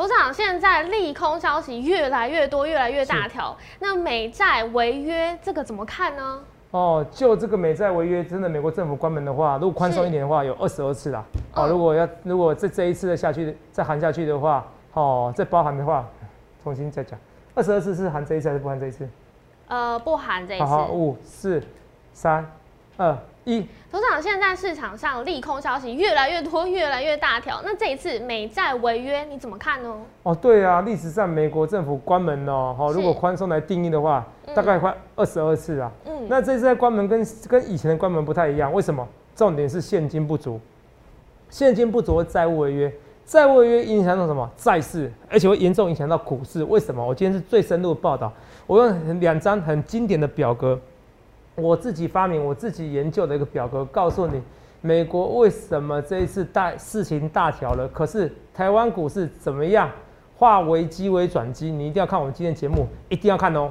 头长，现在利空消息越来越多，越来越大条。那美债违约这个怎么看呢？哦，就这个美债违约，真的美国政府关门的话，如果宽松一点的话，有二十二次啦。哦，如果要如果这这一次的下去再含下去的话，哦，再包含的话，重新再讲，二十二次是含这一次还是不含这一次？呃，不含这一次。好，五四三二。一，头长，现在市场上利空消息越来越多，越来越大条。那这一次美债违约，你怎么看呢？哦，对啊，历史上美国政府关门哦，好，如果宽松来定义的话，大概快二十二次啊。嗯，那这次在关门跟跟以前的关门不太一样，为什么？重点是现金不足，现金不足，债务违约，债务违约影响到什么？债市，而且会严重影响到股市。为什么？我今天是最深入的报道，我用两张很经典的表格。我自己发明、我自己研究的一个表格，告诉你美国为什么这一次大事情大条了，可是台湾股市怎么样？化危机为转机，你一定要看我们今天节目，一定要看哦。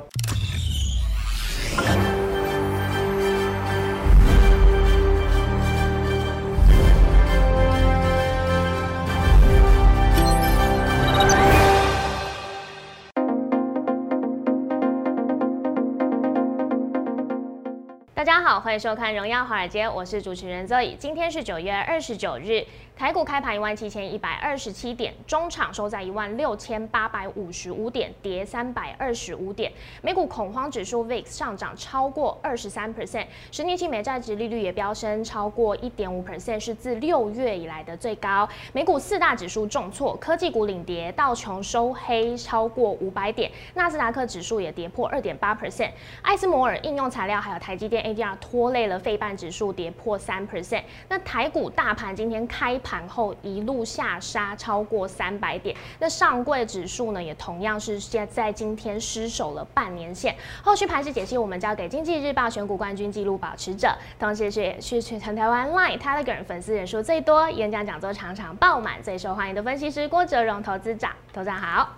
欢迎收看《荣耀华尔街》，我是主持人 Zoe。今天是九月二十九日。台股开盘一万七千一百二十七点，中场收在一万六千八百五十五点，跌三百二十五点。美股恐慌指数 VIX 上涨超过二十三 percent，十年期美债值利率也飙升超过一点五 percent，是自六月以来的最高。美股四大指数重挫，科技股领跌，道琼收黑超过五百点，纳斯达克指数也跌破二点八 percent，艾斯摩尔应用材料还有台积电 ADR 拖累了费半指数跌破三 percent。那台股大盘今天开盘后一路下杀超过三百点，那上柜指数呢也同样是现在今天失守了半年线。后续盘势解析，我们交给经济日报选股冠军纪录保持者，同时是是全台湾 Line Telegram 粉丝人数最多、演讲讲座场场爆满、最受欢迎的分析师郭哲荣投资长。投资长好，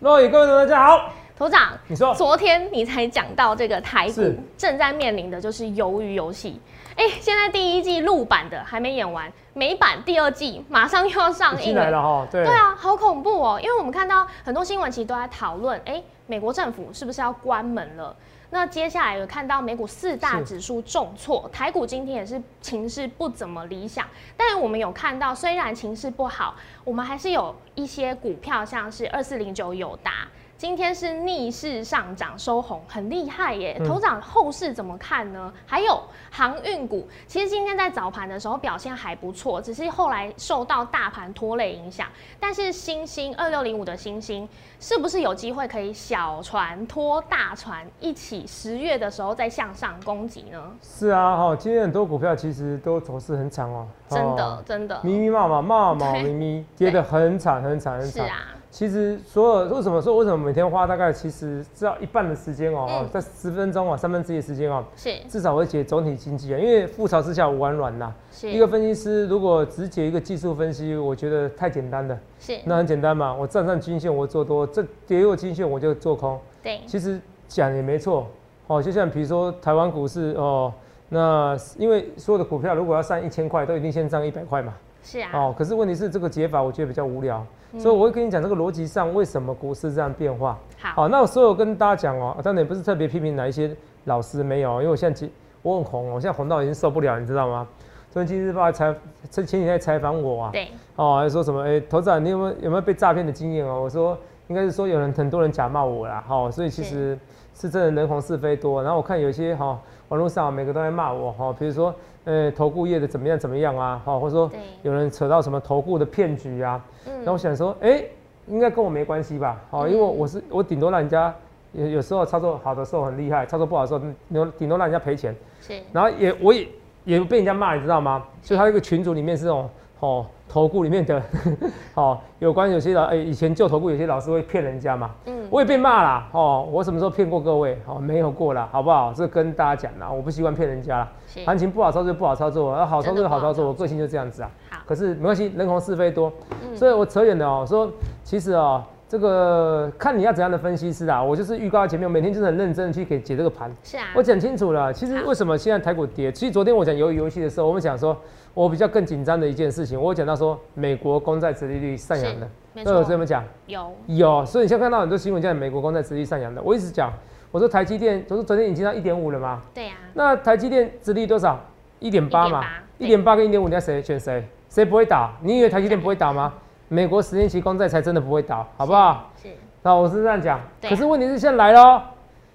各位观众大家好。头长，你说，昨天你才讲到这个台股正在面临的就是鱿鱼游戏。哎，现在第一季录版的还没演完，美版第二季马上又要上映了哈。对，对啊，好恐怖哦！因为我们看到很多新闻其实都在讨论，哎，美国政府是不是要关门了？那接下来有看到美股四大指数重挫，台股今天也是情势不怎么理想。但我们有看到，虽然情势不好，我们还是有一些股票，像是二四零九友达。今天是逆势上涨收红，很厉害耶！头涨后市怎么看呢？还有航运股，其实今天在早盘的时候表现还不错，只是后来受到大盘拖累影响。但是星星二六零五的星星，是不是有机会可以小船拖大船，一起十月的时候再向上攻击呢？是啊，哈，今天很多股票其实都走势很惨哦，真的真的，咪咪冒冒冒冒咪咪，跌得很惨很惨很惨。是啊。其实所有为什么说为什么每天花大概其实至少一半的时间哦，在十分钟哦，三分之一的时间哦，是至少会解总体经济啊，因为覆巢之下无完卵呐。一个分析师如果只解一个技术分析，我觉得太简单了。是那很简单嘛，我站上均线我做多，这跌落均线我就做空。对，其实讲也没错哦，就像比如说台湾股市哦，那因为所有的股票如果要上一千块，都一定先上一百块嘛。是啊。哦，可是问题是这个解法我觉得比较无聊。所以我会跟你讲这个逻辑上为什么股市这样变化。好，那我所有跟大家讲哦，当然也不是特别批评哪一些老师没有，因为我现在我很红，我现在红到已经受不了，你知道吗？昨天《经济日报》采前前几天采访我啊，对，哦，还说什么？哎，投资人你有没有有没有被诈骗的经验哦？我说应该是说有人很多人假冒我啦，哈，所以其实是真的人红是非多。然后我看有些哈网络上每个都在骂我哈，比如说。呃，投顾业的怎么样怎么样啊？好，或者说有人扯到什么投顾的骗局啊？嗯，那我想说，哎，应该跟我没关系吧？好，因为我是我顶多让人家有有时候操作好的时候很厉害，操作不好的时候，顶顶多让人家赔钱。是，然后也我也也被人家骂，你知道吗？所以他这个群组里面是这种哦。投顾里面的，哦，有关有些老，哎，以前旧投顾有些老师会骗人家嘛，嗯，我也被骂啦，哦，我什么时候骗过各位？哦，没有过啦，好不好？这跟大家讲啦，我不习惯骗人家啦，行情不好操作不好操作，啊，好操作好操作，我个性就这样子啊，好，可是没关系，人红是非多，所以我扯远了哦，说其实哦。这个看你要怎样的分析师啊，我就是预告前面，我每天就是很认真的去给解这个盘。是啊，我讲清楚了。其实为什么现在台股跌？其实昨天我讲游游戏的时候，我们讲说，我比较更紧张的一件事情，我讲到说美国公债殖利率上扬了。都有这么讲？有有，所以你现在看到很多新闻讲美国公债殖利率上扬的，我一直讲，我说台积电，我说昨天已经到一点五了嘛。对呀。那台积电殖利率多少？一点八嘛。一点八跟一点五，你要谁选谁？谁不会打？你以为台积电不会打吗？美国十年期公债才真的不会倒，好不好？是。那我是这样讲，可是问题是现在来喽，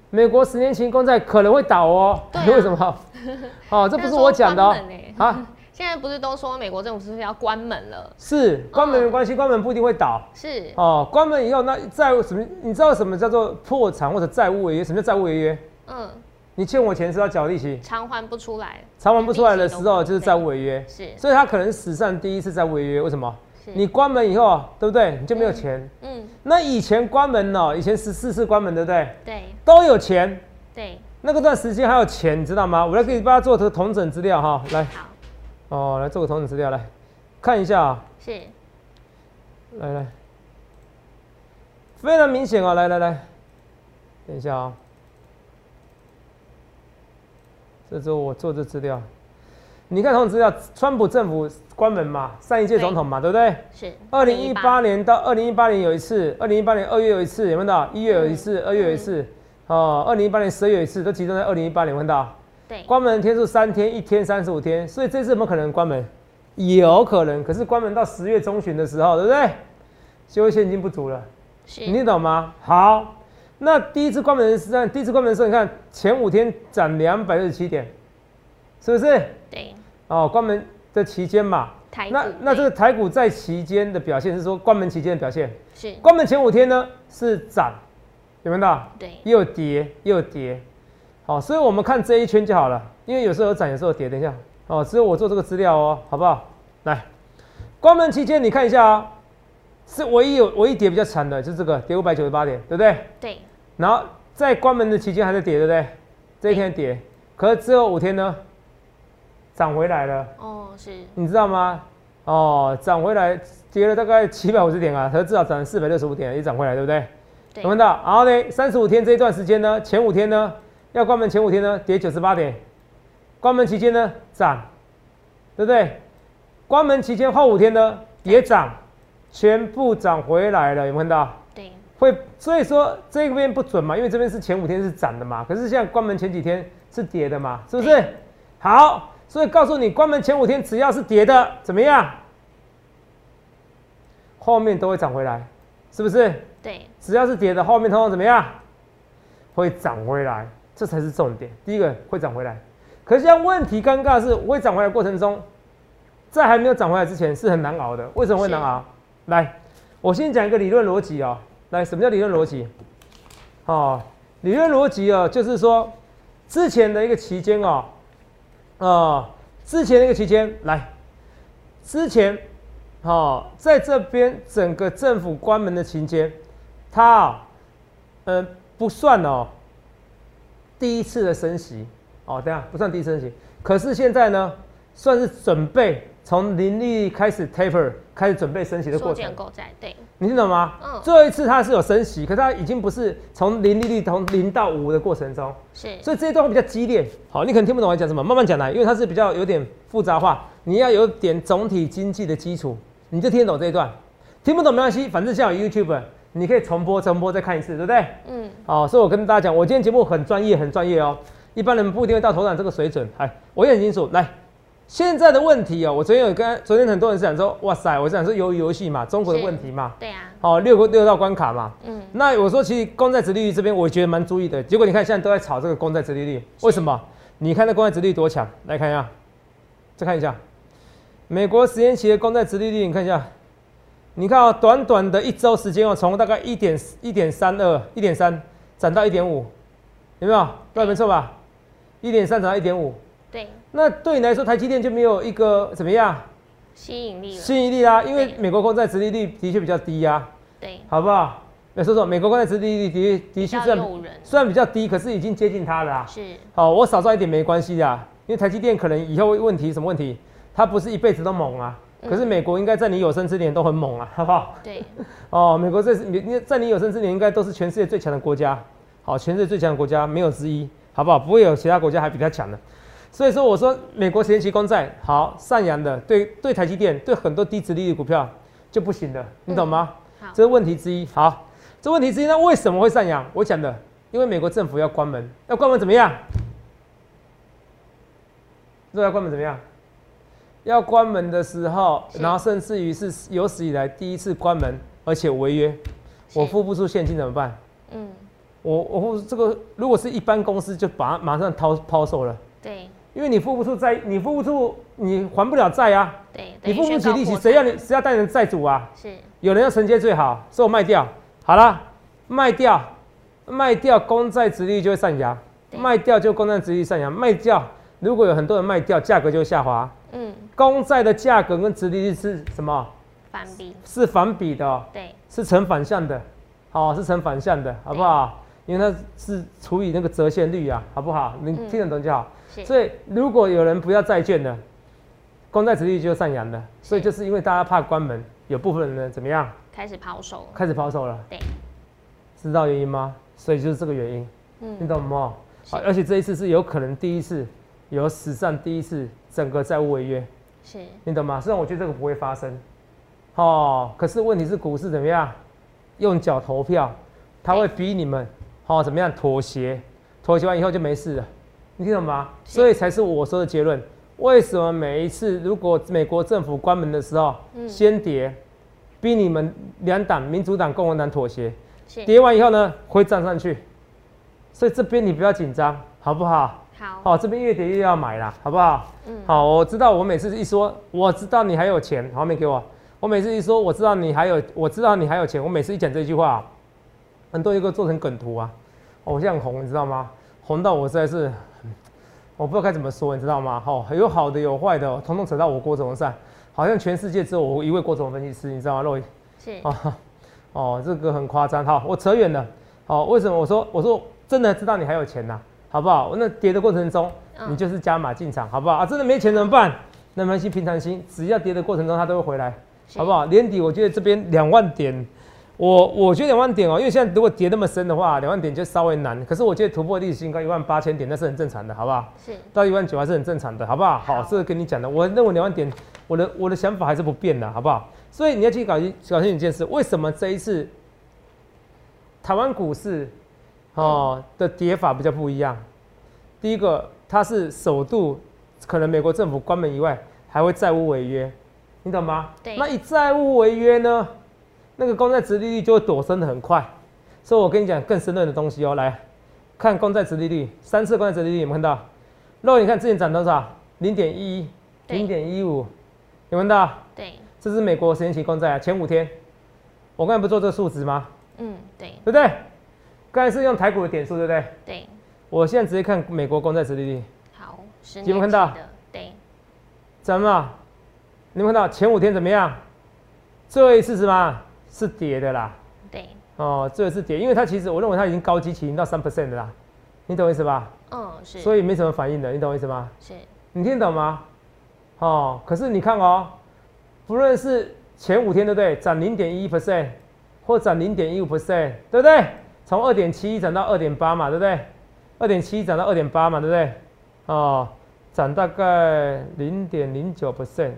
美国十年期公债可能会倒哦。为什么？哦，这不是我讲的哦。啊。现在不是都说美国政府是不是要关门了？是关门没关系，关门不一定会倒。是哦，关门以后那债务什么？你知道什么叫做破产或者债务违约？什么叫债务违约？嗯，你欠我钱是要缴利息，偿还不出来，偿还不出来的时候就是债务违约。是，所以他可能史上第一次债务违约。为什么？你关门以后，对不对？你就没有钱。嗯，那以前关门呢？以前十四次关门，对不对？对，都有钱。对，那个段时间还有钱，你知道吗？我来给你帮他做个同整资料哈，来。好。哦，来做个同整资料，来看一下啊。是。来来，非常明显啊！来来来，等一下啊。这是我做的资料，你看同等资料，川普政府关门嘛，上一届总统嘛，对不对？是。二零一八年到二零一八年有一次，二零一八年二月有一次，有问到？一月有一次，二月有一次，哦，二零一八年十月有一次，都集中在二零一八年问到？关门天数三天，一天三十五天，所以这次有没有可能关门？有可能，可是关门到十月中旬的时候，对不对？就会现金不足了，你懂吗？好，那第一次关门的时候，第一次关门的时候，你看前五天涨两百六十七点，是不是？对。哦，关门的期间嘛，那那这个台股在期间的表现是说关门期间的表现是关门前五天呢是涨，有没有到？对，又跌又跌。好，所以我们看这一圈就好了，因为有时候有涨，有时候跌。等一下，哦，只有我做这个资料哦，好不好？来，关门期间你看一下啊，是唯一有唯一跌比较惨的，就是这个跌五百九十八点，对不对？对。然后在关门的期间还在跌，对不对？这一天跌，可是之后五天呢，涨回来了。哦，是。你知道吗？哦，涨回来跌了大概七百五十点啊，它至少涨了四百六十五点，也涨回来，对不对？对。看到？然后呢，三十五天这一段时间呢，前五天呢？要关门前五天呢，跌九十八点；关门期间呢，涨，对不对？关门期间后五天呢，也涨，全部涨回来了，有没有看到？对。会，所以说这边不准嘛，因为这边是前五天是涨的嘛，可是现在关门前几天是跌的嘛，是不是？好，所以告诉你，关门前五天只要是跌的，怎么样？后面都会涨回来，是不是？对。只要是跌的，后面通常怎么样？会涨回来。这才是重点。第一个会涨回来，可是问题尴尬是，会涨回来过程中，在还没有涨回来之前是很难熬的。为什么会难熬？来，我先讲一个理论逻辑哦。来，什么叫理论逻辑？哦，理论逻辑哦，就是说之前的一个期间哦，啊，之前那个期间，来，之前，哦，在这边整个政府关门的期间，它，嗯，不算哦。第一次的升息，哦，等下不算第一次升息，可是现在呢，算是准备从零利率开始 taper，开始准备升息的过程。购债，对，你听懂吗？嗯。最后一次它是有升息，可是它已经不是从零利率从零到五的过程中。是。所以这一段会比较激烈。好，你可能听不懂我讲什么，慢慢讲来，因为它是比较有点复杂化，你要有点总体经济的基础，你就听得懂这一段。听不懂没关系，反正像有 YouTube。你可以重播、重播再看一次，对不对？嗯。好，所以我跟大家讲，我今天节目很专业、很专业哦。一般人不一定会到头场这个水准。哎，我也很清楚。来，现在的问题哦，我昨天有跟昨天很多人是讲说，哇塞，我是讲说游游戏嘛，中国的问题嘛。对啊。好，六个六道关卡嘛。嗯。那我说，其实公债殖利率这边，我觉得蛮注意的。结果你看，现在都在炒这个公债殖利率，为什么？你看那公债殖利率多强？来看一下，再看一下，美国十年期的公债殖利率，你看一下。你看啊，短短的一周时间哦，从大概一点一点三二、一点三涨到一点五，有没有？对，没错吧？一点三涨到一点五。对。那对你来说，台积电就没有一个怎么样？吸引力。吸引力啊，因为美国公债殖利率的确比较低呀。对。好不好？没说错，美国公债殖利率的的确算虽然比较低，可是已经接近它了。是。好，我少赚一点没关系的，因为台积电可能以后问题什么问题，它不是一辈子都猛啊。可是美国应该在你有生之年都很猛啊，好不好？对。哦，美国这是你你在你有生之年应该都是全世界最强的国家，好，全世界最强的国家没有之一，好不好？不会有其他国家还比它强的。所以说我说美国十年期公债好上扬的，对对台积电对很多低值利率股票就不行了，你懂吗？这是问题之一。好，这问题之一，那为什么会上扬？我讲的，因为美国政府要关门，要关门怎么样？说要关门怎么样？要关门的时候，然后甚至于是有史以来第一次关门，而且违约，我付不出现金怎么办？嗯，我我这个如果是一般公司，就把它马上掏抛售了。对，因为你付不出债，你付不出，你还不了债啊。对，你付不起利息，谁要你谁要带人债主啊？是，有人要承接最好，所以我卖掉，好了，卖掉，卖掉，公债殖利率就会上扬，卖掉就公债殖利率上扬，卖掉。如果有很多人卖掉，价格就下滑。嗯，公债的价格跟殖利率是什么？反比。是反比的。对。是成反向的，好，是成反向的，好不好？因为它是除以那个折现率啊，好不好？你听得懂就好。所以如果有人不要债券的，公债殖利率就上扬了。所以就是因为大家怕关门，有部分人呢怎么样？开始抛售。开始抛售了。对。知道原因吗？所以就是这个原因。嗯。你懂吗？好，而且这一次是有可能第一次。有史上第一次整个债务违约，是你懂吗？虽然我觉得这个不会发生，哦，可是问题是股市怎么样？用脚投票，他会逼你们，哦，怎么样妥协？妥协完以后就没事了，你听懂吗？所以才是我说的结论。为什么每一次如果美国政府关门的时候，先跌，逼你们两党民主党、共和党妥协，跌完以后呢会涨上去，所以这边你不要紧张，好不好？好，这边越跌越要买啦，好不好？嗯，好，我知道，我每次一说，我知道你还有钱，好面给我。我每次一说，我知道你还有，我知道你还有钱，我每次一讲这句话，很多人给我做成梗图啊。我现在很红，你知道吗？红到我实在是，我不知道该怎么说，你知道吗？好，有好的有坏的，统统扯到我郭总上，好像全世界只有我一位郭总分析师，你知道吗？洛伊是啊，哦，这个很夸张。好，我扯远了。好，为什么我说我说真的知道你还有钱呐？好不好？那跌的过程中，你就是加码进场，好不好啊？真的没钱怎么办？那没关系，平常心，只要跌的过程中，它都会回来，好不好？年底我觉得这边两万点，我我觉得两万点哦，因为现在如果跌那么深的话，两万点就稍微难。可是我觉得突破历史新高一万八千点，那是很正常的，好不好？是到一万九还是很正常的，好不好？好，这个跟你讲的，我认为两万点，我的我的想法还是不变的，好不好？所以你要去搞清搞清一件事，为什么这一次台湾股市？哦，的跌法比较不一样。第一个，它是首度可能美国政府关门以外，还会债务违约，你懂吗？对。那以债务违约呢，那个公债殖利率就会躲升的很快。所以我跟你讲更深论的东西哦，来看公债殖利率，三次公债殖利率有没有看到？肉你看之前涨多少？零点一，零点一五，有看到？对。这是美国十年期公债啊，前五天，我刚才不做这个数值吗？嗯，对。对不对？刚才是用台股的点数，对不对？对。我现在直接看美国公债殖利率。好，有没有看到？对。怎么？你们看到前五天怎么样？最后一次什么？是跌的啦。对。哦，这个是跌，因为它其实我认为它已经高基期，已经到三 percent 的啦。你懂我意思吧？嗯，是。所以没什么反应的，你懂我意思吗？是。你听懂吗？哦，可是你看哦，不论是前五天对不对？涨零点一 percent，或涨零点一五 percent，对不对？从二点七涨到二点八嘛，对不对？二点七涨到二点八嘛，对不对？哦，涨大概零点零九 percent，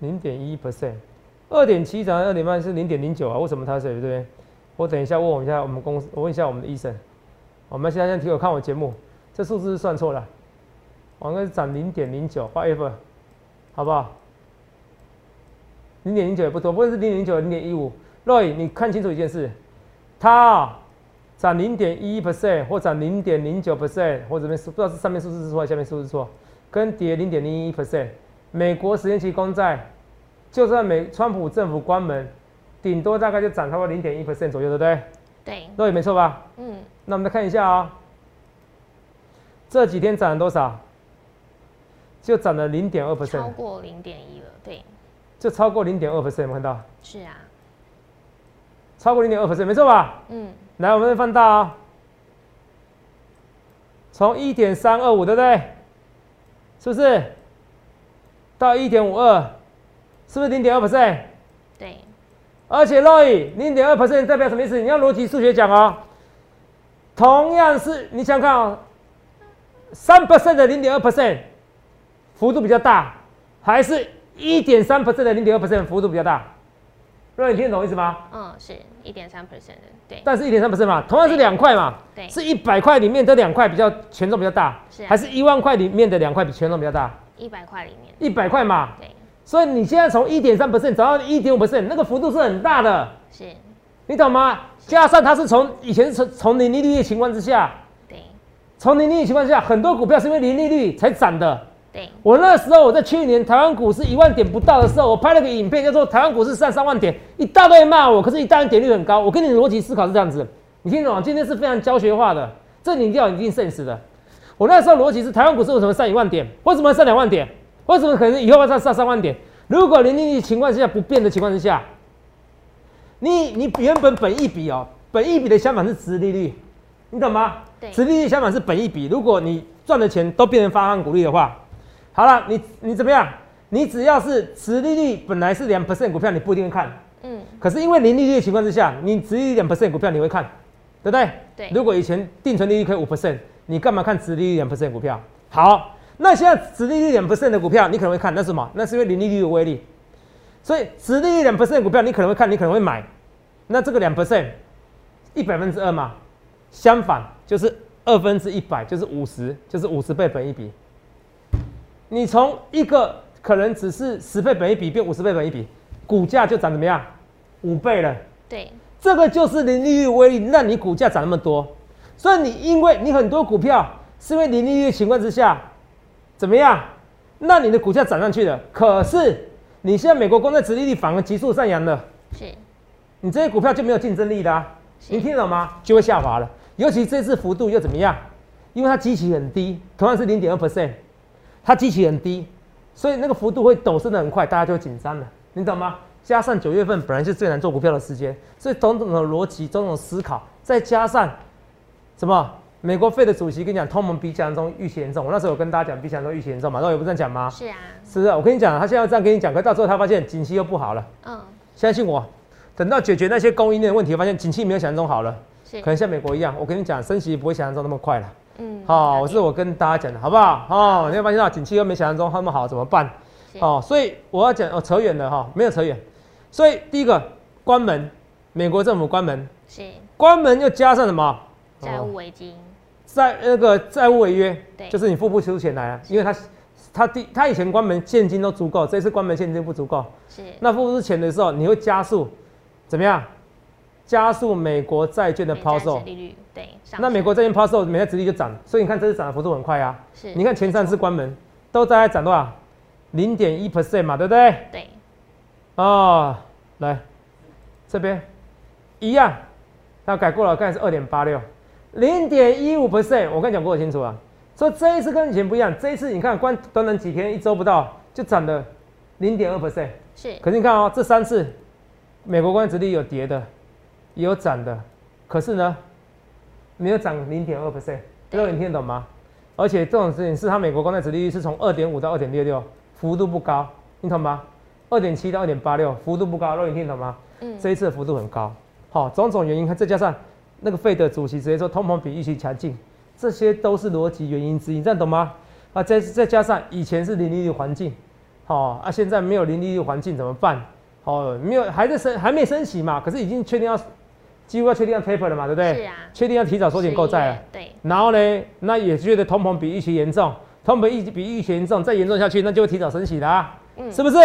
零点一 percent，二点七涨到二点八是零点零九啊？为什么它是对不对？我等一下问我一下我们公司，我问一下我们的医生。我们现在先听我看我节目，这数字是算错了，我应该是涨零点零九，whatever，好不好？零点零九也不多，不会是零点零九零点一五。Roy，你看清楚一件事。它涨零点一 percent 或涨零点零九 percent 或者不知道是上面数字是错还是下面数字是错，跟跌零点零一 percent，美国十年期公债就算美川普政府关门，顶多大概就涨超过零点一 percent 左右，对不对？对，对，没错吧？嗯。那我们再看一下啊，这几天涨了多少？就涨了零点二 percent，超过零点一了，对。就超过零点二 percent，有看到？是啊。超过零点二 percent 没错吧？嗯，来，我们再放大啊，从一点三二五，对不对？是不是？到一点五二，是不是零点二 percent？对。而且 Roy，零点二 percent 代表什么意思？你要逻辑数学讲哦。同样是，你想看哦，三 percent 的零点二 percent 幅度比较大，还是一点三 percent 的零点二 percent 幅度比较大？若你听得懂意思吗？嗯，是一点三 percent 的，对。但是一点三 percent 嘛，同样是两块嘛，对，是一百块里面这两块比较权重比较大，是啊还是一万块里面的两块比权重比较大？一百块里面，一百块嘛，对，所以你现在从一点三 percent 涨到一点五 percent，那个幅度是很大的，是，你懂吗？加上它是从以前是从从零利率的情况之下，对，从零利率的情况之下，很多股票是因为零利率才涨的。对，我那时候我在去年台湾股市一万点不到的时候，我拍了个影片，叫做台湾股市上三万点，一大堆人骂我，可是一大堆点率很高。我跟你的逻辑思考是这样子，你听懂吗？今天是非常教学化的，这你一定要一定 sense 的。我那时候逻辑是台湾股市为什么上一万点？为什么上两万点？为什么可能以后要上上三万点？如果零利率情况之下不变的情况之下，你你原本本一比哦，本一比的相反是值利率，你懂吗？对值利率相反是本一比。如果你赚的钱都变成发放股利的话，好了，你你怎么样？你只要是值利率本来是两 percent 股票，你不一定会看。嗯，可是因为零利率的情况之下，你值利率两 percent 股票你会看，对不对？对如果以前定存利率可以五 percent，你干嘛看值利率两 percent 股票？好，那现在值利率两 percent 的股票，你可能会看，那是什么？那是因为零利率的威力。所以值利率两 percent 的股票，你可能会看，你可能会买。那这个两 percent，一百分之二嘛，相反就是二分之一百，就是五十，就是五十倍本一比。你从一个可能只是十倍本一比变五十倍本一比，股价就涨怎么样？五倍了。对，这个就是零利率威力，让你股价涨那么多。所以你因为你很多股票是因为零利率的情况之下，怎么样？那你的股价涨上去了。可是你现在美国公债殖利率反而急速上扬了，是，你这些股票就没有竞争力的、啊。你听懂吗？就会下滑了。尤其这次幅度又怎么样？因为它基期很低，同样是零点二 percent，它基期很低，所以那个幅度会陡升的很快，大家就会紧张了，你懂吗？加上九月份本来是最难做股票的时间，所以种种的逻辑、种种思考，再加上什么？美国费的主席跟你讲，通膨比想象中预期严重。我那时候有跟大家讲，比想象中预期严重嘛，那我也不这样讲吗？是啊，是啊？我跟你讲，他现在要这样跟你讲，可到最后他发现景气又不好了。嗯，相信我，等到解决那些供应链的问题，发现景气没有想象中好了，是可，能像美国一样。我跟你讲，升息不会想象中那么快了。嗯，好、了解我是我跟大家讲的，好不好？哦，你会发现到景气又没想象中那么好，怎么办？哦，所以我要讲，哦，扯远了哈、没有扯远。所以第一个关门，美国政府关门，是关门又加上什么？债哦务危机，债那个债务违约，对。就是你付不出钱来啊，因为他他第他以前关门现金都足够，这次关门现金不足够，是，那付不出钱的时候，你会加速怎么样？加速美国债券的抛售，利率，对，那美国债券抛售，美债殖利率就涨，所以你看这次涨的幅度很快啊。是，你看前三次关门都大概涨多少？零点一 percent 嘛，对不对？对，哦，来这边一样，那改过了，刚才是二点八六，零点一五 percent。我跟你讲过很清楚啊，所以这一次跟以前不一样，这一次你看，关短短几天，一周不到就涨了零点二 percent。是，可是你看哦，这三次美国关直利有跌的，也有涨的，可是呢，没有涨零点二 percent，对各位你听得懂吗？而且这种事情是它美国公债殖利率是从二点五到二点六六，幅度不高，你懂吗？二点七到二点八六，幅度不高，肉你听懂吗？嗯，这一次的幅度很高，好、种种原因，再加上那个费德主席直接说通膨比预期强劲，这些都是逻辑原因之一，这样懂吗？啊，再再加上以前是零利率环境，好、啊，现在没有零利率环境怎么办？哦，没有，还在升，还没升息嘛，可是已经确定要，几乎要确定要 taper 了嘛，对不对？是啊，确定要提早缩减购债了，对，然后呢，那也觉得通膨比预期严重，通膨比比预期严重，再严重下去，那就会提早升息啦啊。嗯，是不是？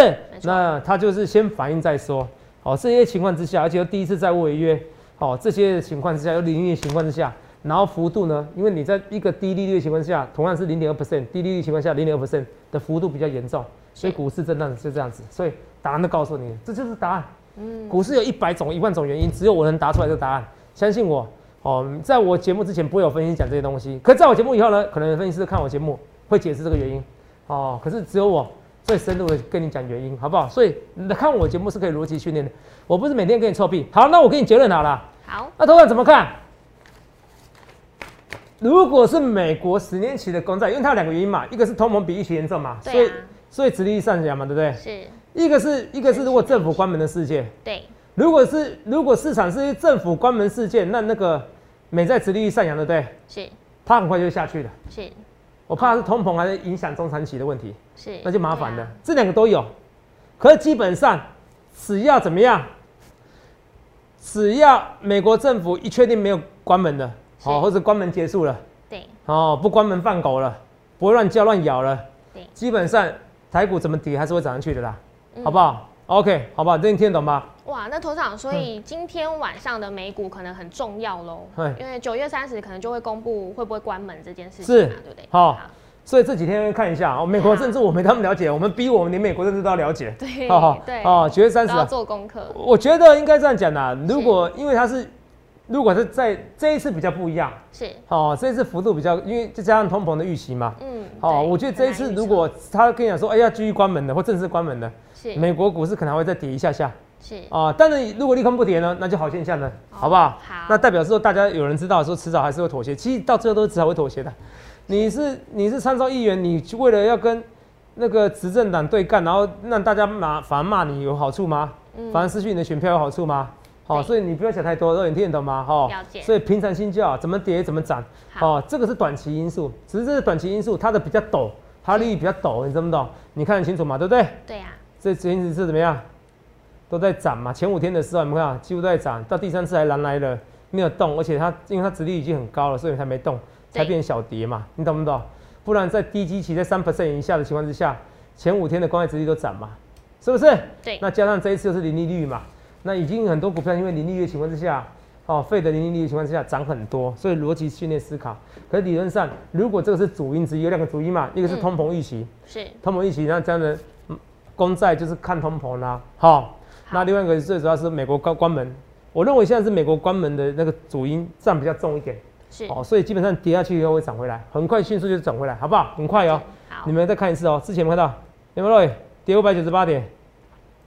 那他就是先反应再说。好、这些情况之下，而且又第一次债务违约，好、这些情况之下，有零利率情况之下，然后幅度呢，因为你在一个低利率的情况下，同样是零点二 percent，低利率情况下零点二 percent 的幅度比较严重，所以股市震荡是这样子。所以答案都告诉你，这就是答案。嗯，股市有一百种、一万种原因，只有我能答出来这个答案。相信我，哦，在我节目之前不会有分析讲这些东西，可在我节目以后呢，可能分析师看我节目会解释这个原因，哦，可是只有我最深入的跟你讲原因，好不好？所以你看我节目是可以逻辑训练的，我不是每天跟你臭屁。好，那我给你结论好了，好，那头长怎么看？如果是美国十年期的公债，因为它有两个原因嘛，一个是通膨比预期严重嘛，所以所以殖利率上扬嘛，对不对？是，一个是一个是如果政府关门的事件。对，如果是如果市场是政府关门事件，那那个美债殖利率上扬，对不对？是，它很快就下去了。是，我怕是通膨还是影响中长期的问题，是，那就麻烦了。这两个都有，可是基本上只要怎么样，只要美国政府一确定没有关门了，好，或者关门结束了，对，哦，不关门放狗了，不会乱叫乱咬了，对，基本上台股怎么跌还是会涨上去的啦，好不好？OK，好不好？这你听得懂吗？哇，那头长，所以今天晚上的美股可能很重要喽，因为九月三十可能就会公布会不会关门这件事情，是，对不对？好。所以这几天看一下哦，美国 政治我没他们了解，我们逼我们连美国政治都要了解。对，好好对哦，九月三十要做功课。我觉得应该这样讲啦，如果因为它是，如果是在这一次比较不一样，是哦，这一次幅度比较，因为再加上通膨的预期嘛，嗯，好，我觉得这一次如果他跟你讲说，哎呀，继续关门的或正式关门的，是美国股市可能会再跌一下下，是啊，但是如果利空不跌呢，那就好现象了，好不好？好，那代表说大家有人知道说迟早还是会妥协，其实到最后都是迟早会妥协的。你是你是参照议员，你为了要跟那个执政党对干，然后让大家骂反而骂你有好处吗？反而失去你的选票有好处吗？好，所以你不要想太多，你听得懂吗？哈，了解。所以平常心就好，怎么跌怎么涨。好，这个是短期因素，只是这是短期因素，它的比较陡，它利益比较陡，你懂不懂？你看得清楚吗？对不对？对呀。这前几次怎么样？都在涨嘛。前五天的时候，你们看几乎都在涨，到第三次还蓝来了，没有动，而且它因为它殖利率已经很高了，所以它没动。才变小跌嘛，你懂不懂？不然在低基期在三 percent 以下的情况之下，前五天的光业值率都涨嘛，是不是？对。那加上这一次又是零利率嘛，那已经很多股票因为零利率的情况之下，哦，费的零利率的情况之下涨很多，所以逻辑训练思考。可是理论上，如果这个是主因之一，有两个主因嘛，一个是通膨预期，是通膨预期，那这样的公债就是看通膨啦，好。那另外一个最主要是美国关关门，我认为现在是美国关门的那个主因占比较重一点。是哦，所以基本上跌下去以后会涨回来，很快迅速就涨回来，好不好？很快哦。好，你们再看一次哦。之前有看到有没有？跌五百九十八点，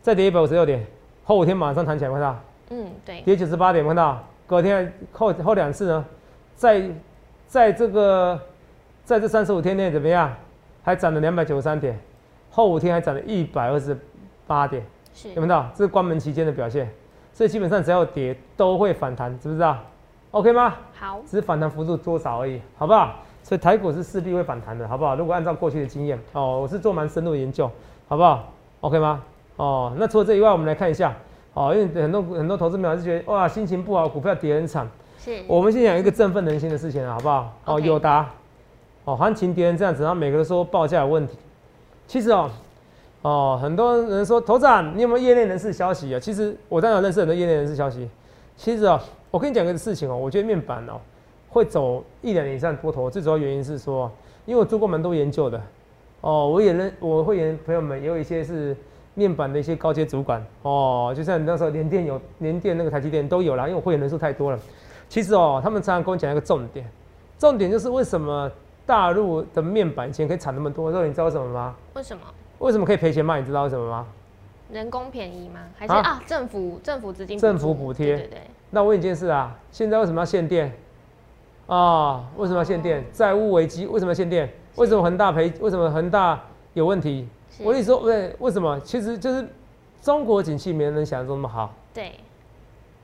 再跌一百五十六点，后五天马上弹起来，看到？嗯，对。跌九十八点，看到？隔天后后两次呢，在在这个在这三十五天内怎么样？还涨了两百九十三点，后五天还涨了一百二十八点，是有没有到？这是关门期间的表现，所以基本上只要跌都会反弹，知不知道？OK 吗？好，只是反弹幅度多少而已，好不好？所以台股是势必会反弹的，好不好？如果按照过去的经验，哦，我是做蛮深入的研究，好不好？OK 吗？哦，那除了这以外，我们来看一下，哦，因为很多很多投资朋友是觉得哇，心情不好，股票跌很惨，是。我们先讲一个振奋人心的事情，好不好？哦，友达，哦，行情跌成这样子，然后每个人说报价有问题，其实哦，哦，很多人说头长，你有没有业内人士消息啊？其实我当然认识很多业内人士消息，其实哦。我跟你讲个事情哦，我觉得面板哦会走一两年以上多头，最主要原因是说，因为我做过蛮多研究的哦，我也认我会员朋友们也有一些是面板的一些高阶主管哦，就像你那时候联电有联电那个台积电都有啦，因为我会员人数太多了。其实哦，他们常常跟我讲一个重点，重点就是为什么大陆的面板以前可以产那么多，你知道为什么吗？为什么？为什么可以赔钱卖？你知道为什么吗？人工便宜吗？还是啊？政府政府资金政府补贴？对对。那我问一件事啊，现在为什么要限电？啊，为什么要限电？债务危机为什么要限电？为什么恒大赔？为什么恒大有问题？我跟你说，为为什么？其实就是中国景气没人想象中那么好。对。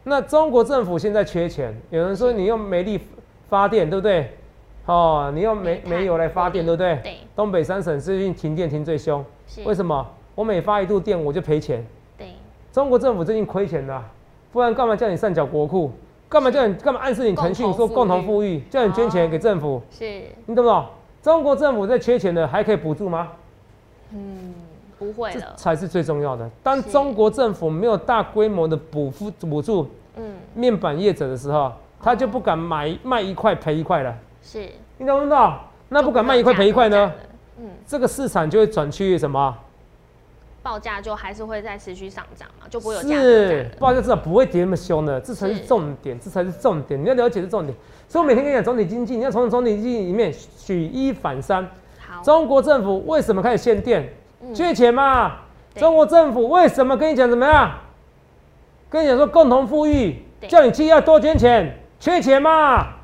那中国政府现在缺钱，有人说你用煤力发电，对不对？哦，你用煤煤油来发电，对不对？对。东北三省最近停电停最凶，为什么？我每发一度电我就赔钱。对。中国政府最近亏钱的。不然干嘛叫你上缴国库？干嘛叫你干嘛暗示你腾讯说共同富裕，叫你捐钱给政府？是，你懂不懂？中国政府在缺钱的还可以补助吗？嗯，不会了，才是最重要的。当中国政府没有大规模的补付补助，嗯，面板业者的时候，他就不敢买卖一块赔一块了。是，你懂不懂？那不敢卖一块赔一块呢？嗯，这个市场就会转趋于什么？报价就还是会再持续上涨嘛，就不会有价是报价至少不会跌那么凶的，这才是重点，这才是重点，你要了解是重点。所以我每天跟你讲总体经济，你要从总体经济里面举一反三。好，中国政府为什么开始限电？缺钱嘛。中国政府为什么跟你讲怎么样？跟你讲说共同富裕，叫你去要多捐钱，缺钱嘛。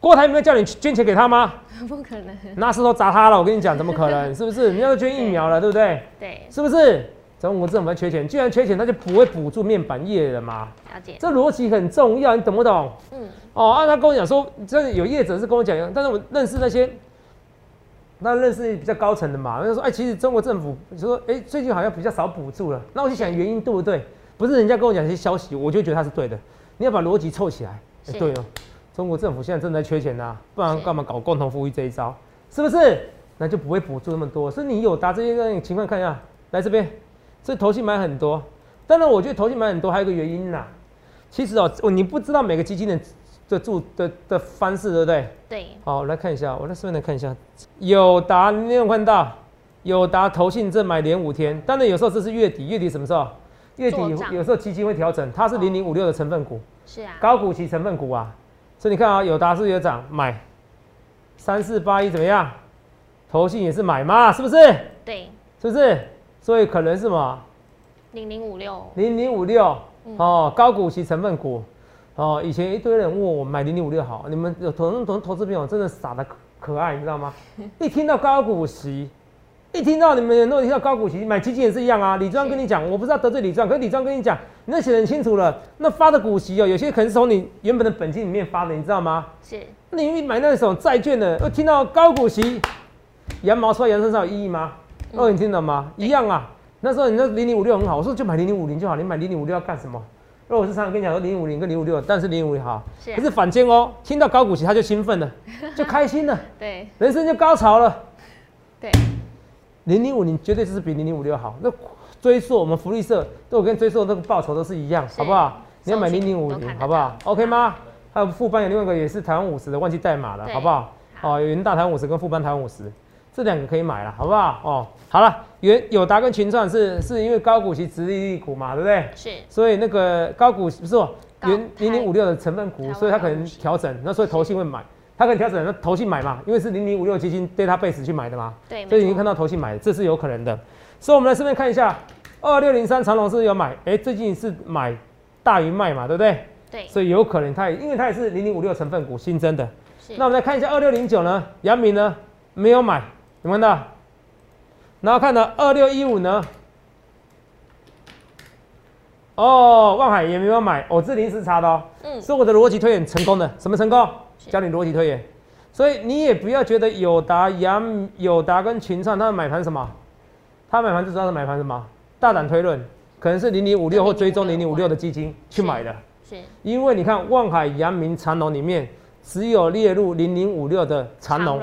郭台铭叫你捐钱给他吗？不可能，那石头砸他了。我跟你讲，怎么可能？是不是？你要捐疫苗了，对不对？对，是不是？中国政府缺钱，既然缺钱，他就不会补助面板业了嘛。了解，这逻辑很重要，你懂不懂？嗯。哦，啊他跟我讲说，真的有业者是跟我讲，但是我认识那些，那认识比较高层的嘛，他就说，哎，其实中国政府就说，哎，最近好像比较少补助了。那我就想原因对不对？不是人家跟我讲一些消息，我就觉得他是对的。你要把逻辑凑起来。哎，对哦，中国政府现在正在缺钱呐，不然干嘛搞共同富裕这一招？是不是？那就不会补助那么多。所以你有答这些个情况，看一下，来这边，这投信买很多。当然，我觉得投信买很多还有一个原因呐。其实哦，你不知道每个基金的的注的的方式，对不对？对。好，来看一下，我来顺便来看一下，有答你有看到？有答投信正买连五天，当然有时候这是月底，月底什么时候？月底有时候基金会调整，它是零零五六的成分股，是啊，高股息成分股啊，所以你看啊，有达是有涨，买三四八一怎么样？投信也是买嘛，是不是？对，是不是？所以可能是什么？零零五六，零零五六哦，高股息成分股哦，以前一堆人问我买零零五六好，你们有投投投资朋友真的傻的可可爱，你知道吗？一听到高股息。一听到你们有没有听到高股息买基金也是一样啊？李庄跟你讲，我不知道得罪李庄，可是李庄跟你讲，那写很清楚了。那发的股息哦，有些可能是从你原本的本金里面发的，你知道吗？是。那你买那种债券的，又听到高股息，羊毛出在羊身上有意义吗？哦，你听懂吗？一样啊。那时候你那零零五六很好，我说就买零零五零就好。你买零零五六要干什么？如果我是常常跟你讲说零零五零跟零五六，但是零零五零好。是。可是反间哦，听到高股息他就兴奋了，就开心了。对。人生就高潮了。对。零零五零绝对就是比零零五六好。那追溯我们福利社都有跟追溯那个报酬都是一样，好不好？你要买零零五零，好不好？OK 吗？还有副班有另外一个也是台湾五十的，忘记代码了，好不好？哦，有元大台湾五十跟副班台湾五十，这两个可以买了，好不好？哦，好了，元友达跟群创是是因为高股息、直利率股嘛，对不对？是。所以那个高股不是元零零五六的成分股，所以它可能调整，那所以投信会买。它可以调整，那投信买嘛，因为是零零五六基金 database 去买的嘛，对，所以已经看到投信买，这是有可能的。所以我们来顺便看一下，二六零三长隆是有买，哎，最近是买大于卖嘛，对不对？对，所以有可能它也，因为它也是零零五六成分股新增的。那我们来看一下二六零九呢，阳明呢没有买，有看到？然后看到二六一五呢，哦，望海也没有买，我这临时查的哦。嗯。是我的逻辑推演成功的，什么成功？教你逻辑推演，所以你也不要觉得友达、阳友达跟群创他们买盘什么，他买盘就知道是买盘什么，大胆推论，可能是零零五六或追踪零零五六的基金去买的，是，因为你看望海、阳明、长隆里面只有列入零零五六的长隆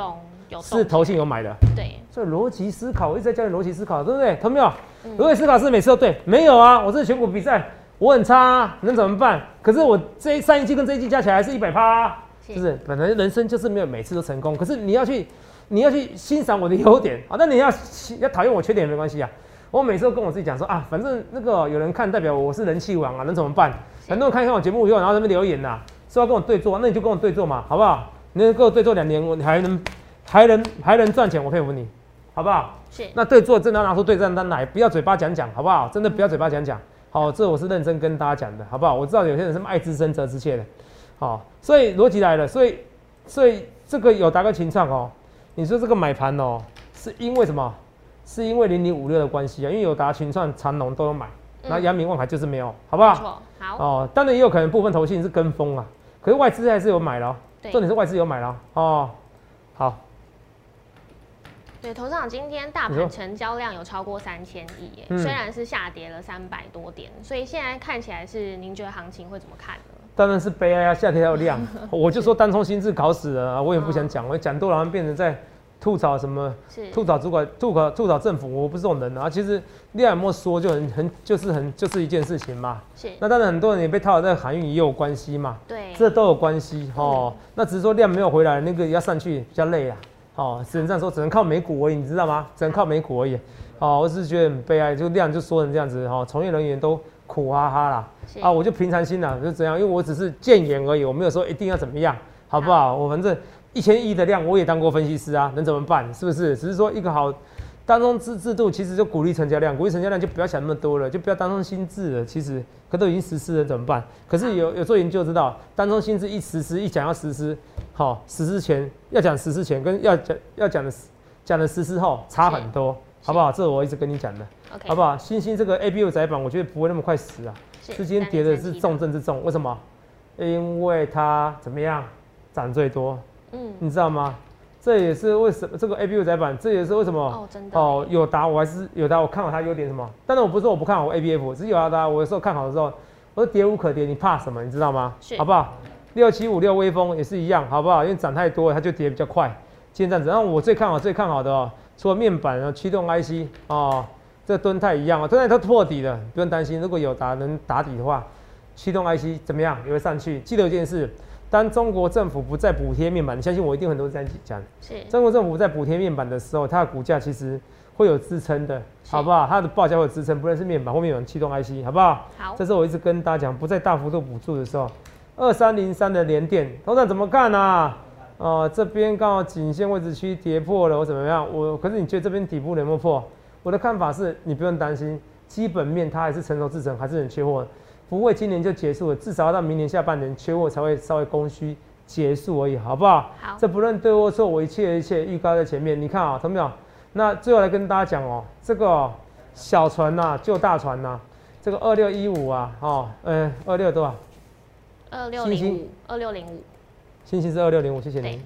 是投信有买的，对，所以逻辑思考，我一直在教你逻辑思考，对不对？同没有？逻辑思考是每次都对，没有啊，我这是选股比赛，我很差，能怎么办？可是我这上一季跟这一季加起来是一百趴。就是本来人生就是没有每次都成功，可是你要去，你要去欣赏我的优点啊。那你要要讨厌我缺点也没关系啊。我每次都跟我自己讲说啊，反正那个有人看代表我是人气王啊，能怎么办？很多人看一看我节目以后，然后在那边留言呐，说要跟我对坐，那你就跟我对坐嘛，好不好？你能跟我对坐两年，我还能还能还能赚钱，我佩服你，好不好？是。那对坐真的拿出对账单来，不要嘴巴讲讲，好不好？真的不要嘴巴讲讲。好，这我是认真跟大家讲的，好不好？我知道有些人是爱之深责之切的。好，所以逻辑来了，所以，所以这个有达哥情况哦。你说这个买盘哦，是因为什么？是因为零零五六的关系啊，因为有达群创、长隆都有买，那阳明、望海就是没有，好不好？好。哦，当然也有可能部分投信是跟风啊，可是外资还是有买了，重点是外资有买了哦。好。对，投资长今天大盘成交量有超过三千亿，虽然是下跌了三百多点，所以现在看起来是您觉得行情会怎么看呢？当然是悲哀啊！下跌还有量，我就说单冲心智搞死了啊！我也不想讲，我讲多了变成在吐槽什么，吐槽主管、吐槽吐槽政府，我不是这种人啊！其实量没说就很很就是很就是一件事情嘛。是。那当然很多人也被套在航运也有关系嘛。对。这都有关系哦。那只是说量没有回来，那个要上去比较累啊。哦，只能这样说，只能靠美股而已，你知道吗？只能靠美股而已。哦，我只是觉得很悲哀，就量就说成这样子哈，从业人员都。苦哈哈啦，啊，我就平常心啦，就这样，因为我只是建言而已，我没有说一定要怎么样，好不好？我反正一千亿的量，我也当过分析师啊，能怎么办？是不是？只是说一个好当中制制度，其实就鼓励成交量，鼓励成交量就不要想那么多了，就不要当中心智了。其实可都已经实施了，怎么办？可是有有做研究知道，当中心智一实施，一想要实施，好，实施前要讲实施前跟要讲要讲的讲的实施后差很多。好不好？这我一直跟你讲的，好不好？星星这个 A B U 窄板，我觉得不会那么快死啊。是今天跌的是重症之重，为什么？因为它怎么样涨最多？嗯，你知道吗？这也是为什么这个 A B U 窄板，这也是为什么哦，真的哦，有达我还是有答，我看好它优点什么？但是我不是说我不看好 A B F，只是友达我有时候看好的时候，我说跌无可跌，你怕什么？你知道吗？是好不好？六七五六微风也是一样，好不好？因为涨太多，它就跌比较快。今天这样子，然后我最看好最看好的哦，除了面板、驱动 IC 哦，这敦泰一样啊，敦泰它破底了，不用担心。如果有打能打底的话，驱动 IC 怎么样也会上去。记得一件事，当中国政府不再补贴面板，你相信我，一定很多人这样讲。是中国政府不再补贴面板的时候，它的股价其实会有支撑的，好不好？它的报价会有支撑，不论是面板或面板驱动 IC，好不好？好这是我一直跟大家讲，不再大幅度补助的时候，二三零三的连电，头长怎么看啊？哦、这边刚好颈线位置区跌破了，我怎么样？我可是你觉得这边底部能不能破？我的看法是你不用担心，基本面它还是成熟制成，还是很缺货，不会今年就结束了，至少要到明年下半年缺货才会稍微供需结束而已，好不好？好这不论对或错，我一切一切预告在前面。你看啊，同没有？那最后来跟大家讲哦，这个哦小船呐、救大船呐、这个二六一五啊，哦，呃，二六多少？二六零五二六零五，星星是二六零五，谢谢对您。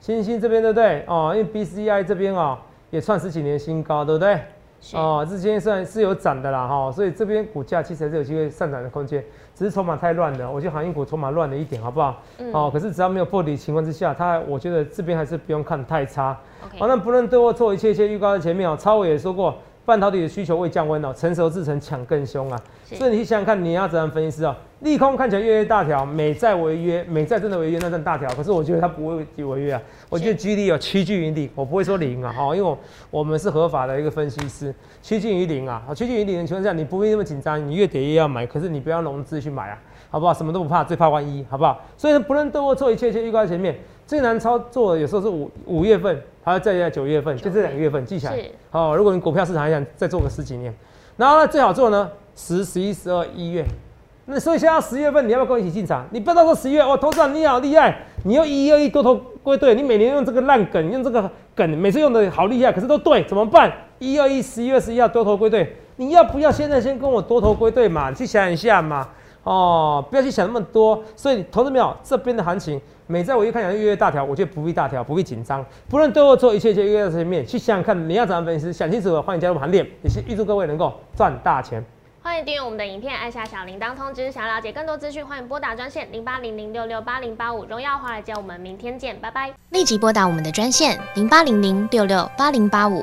星星这边对不对？哦，因为 BCI 这边哦也创十几年新高，对不对？是哦，之前算是有涨的啦哈、所以这边股价其实还是有机会上涨的空间，只是筹码太乱了，我觉得航运股筹码乱了一点，好不好？嗯哦，可是只要没有破底情况之下，它我觉得这边还是不用看太差。好、那不论对或错，一切一切预告在前面哦。超伟也说过，半导体的需求未降温哦，成熟制成抢更凶啊。所以你去想想看，你要怎样分析师哦？利空看起来越来越大条，美债违约，美债真的违约那算大条，可是我觉得它不会违约啊。我觉得居力有趋近于零，我不会说零啊，哈，因为我我们是合法的一个分析师，趋近于零啊，趋近于零的情况下，你不必那么紧张，你越跌越要买，可是你不要融资去买啊，好不好？什么都不怕，最怕万一，好不好？所以不论对或错，一切一切预告在前面。最难操作的有时候是五五月份，还要再在九月份，就这两个月份记起来。是好、如果你股票市场还想再做个十几年，然后呢最好做呢十、十一、十二、一月。那所以现在十月份你要不要跟我一起进场？你不要到时候十一月，哦，投资长你好厉害，你又一二一多头归队，你每年用这个烂梗，用这个梗，每次用的好厉害，可是都对，怎么办？一二一十一月十一号多头归队，你要不要现在先跟我多头归队嘛？你去想一下嘛。哦，不要去想那么多。所以投资没有这边的行情，美债我一看起来越越大条，我觉得不必大条，不必紧张。不论对或错，一切一切越在前面，去想想看你要怎样分析，想清楚了，欢迎加入盘点。也是预祝各位能够赚大钱。欢迎订阅我们的影片，按下小铃铛通知。想要了解更多资讯，欢迎拨打专线零八零零六六八零八五。荣耀华尔街，我们明天见，拜拜。立即拨打我们的专线零八零零六六八零八五